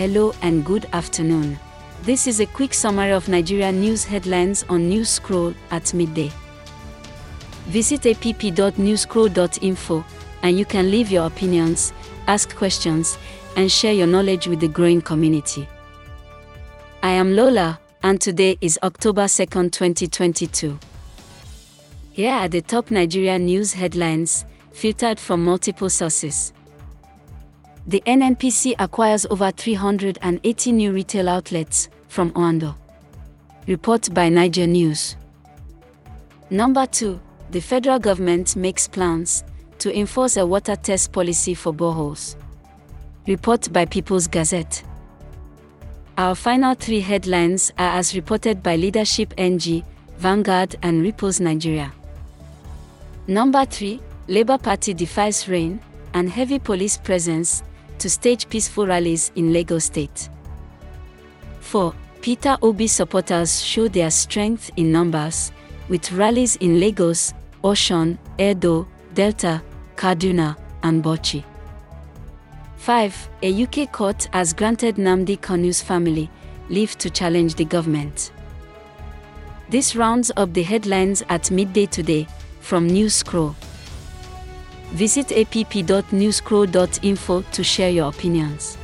Hello and good afternoon. This is a quick summary of Nigeria news headlines on News Scroll at midday. Visit app.newscroll.info and you can leave your opinions, ask questions, and share your knowledge with the growing community. I am Lola, and today is October 2nd, 2022. Here are the top Nigeria news headlines, filtered from multiple sources. The NNPC acquires over 380 new retail outlets from Oando. Report by Naija News. Number 2. The federal government makes plans to enforce a water test policy for boreholes. Report by People's Gazette. Our final three headlines are as reported by Leadership NG, Vanguard, and Ripples Nigeria. Number 3 Labour Party defies rain and heavy police presence to stage peaceful rallies in Lagos State. 4. Peter Obi supporters show their strength in numbers, with rallies in Lagos, Osun, Edo, Delta, Kaduna, and Bauchi. 5. A UK court has granted Nnamdi Kanu's family leave to challenge the government. This rounds up the headlines at midday today from News Scroll. Visit app.newscroll.info to share your opinions.